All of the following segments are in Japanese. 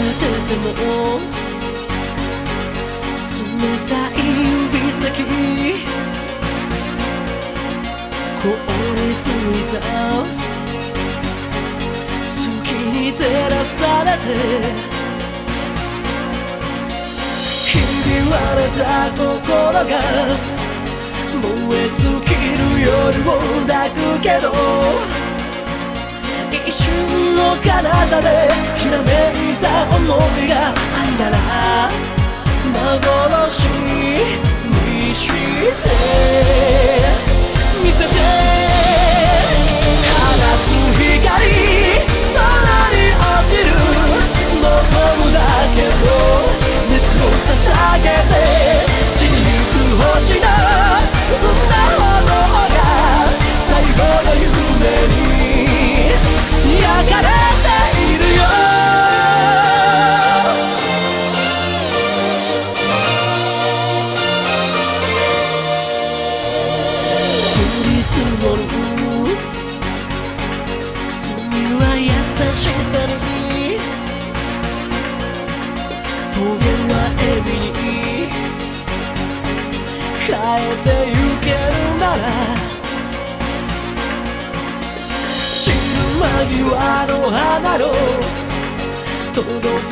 てても冷たい指先凍りついた月に照らされてひび割れた心が燃え尽きる夜を抱くけど瞬の体でひらめいた想いは優しさに棘はエビに変えてゆけるなら死ぬ間際の花の届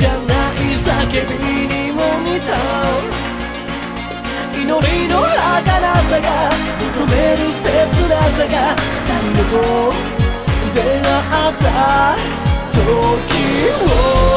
かない叫びにも似た祈りの儚さが求める切なさが二人の出会った時を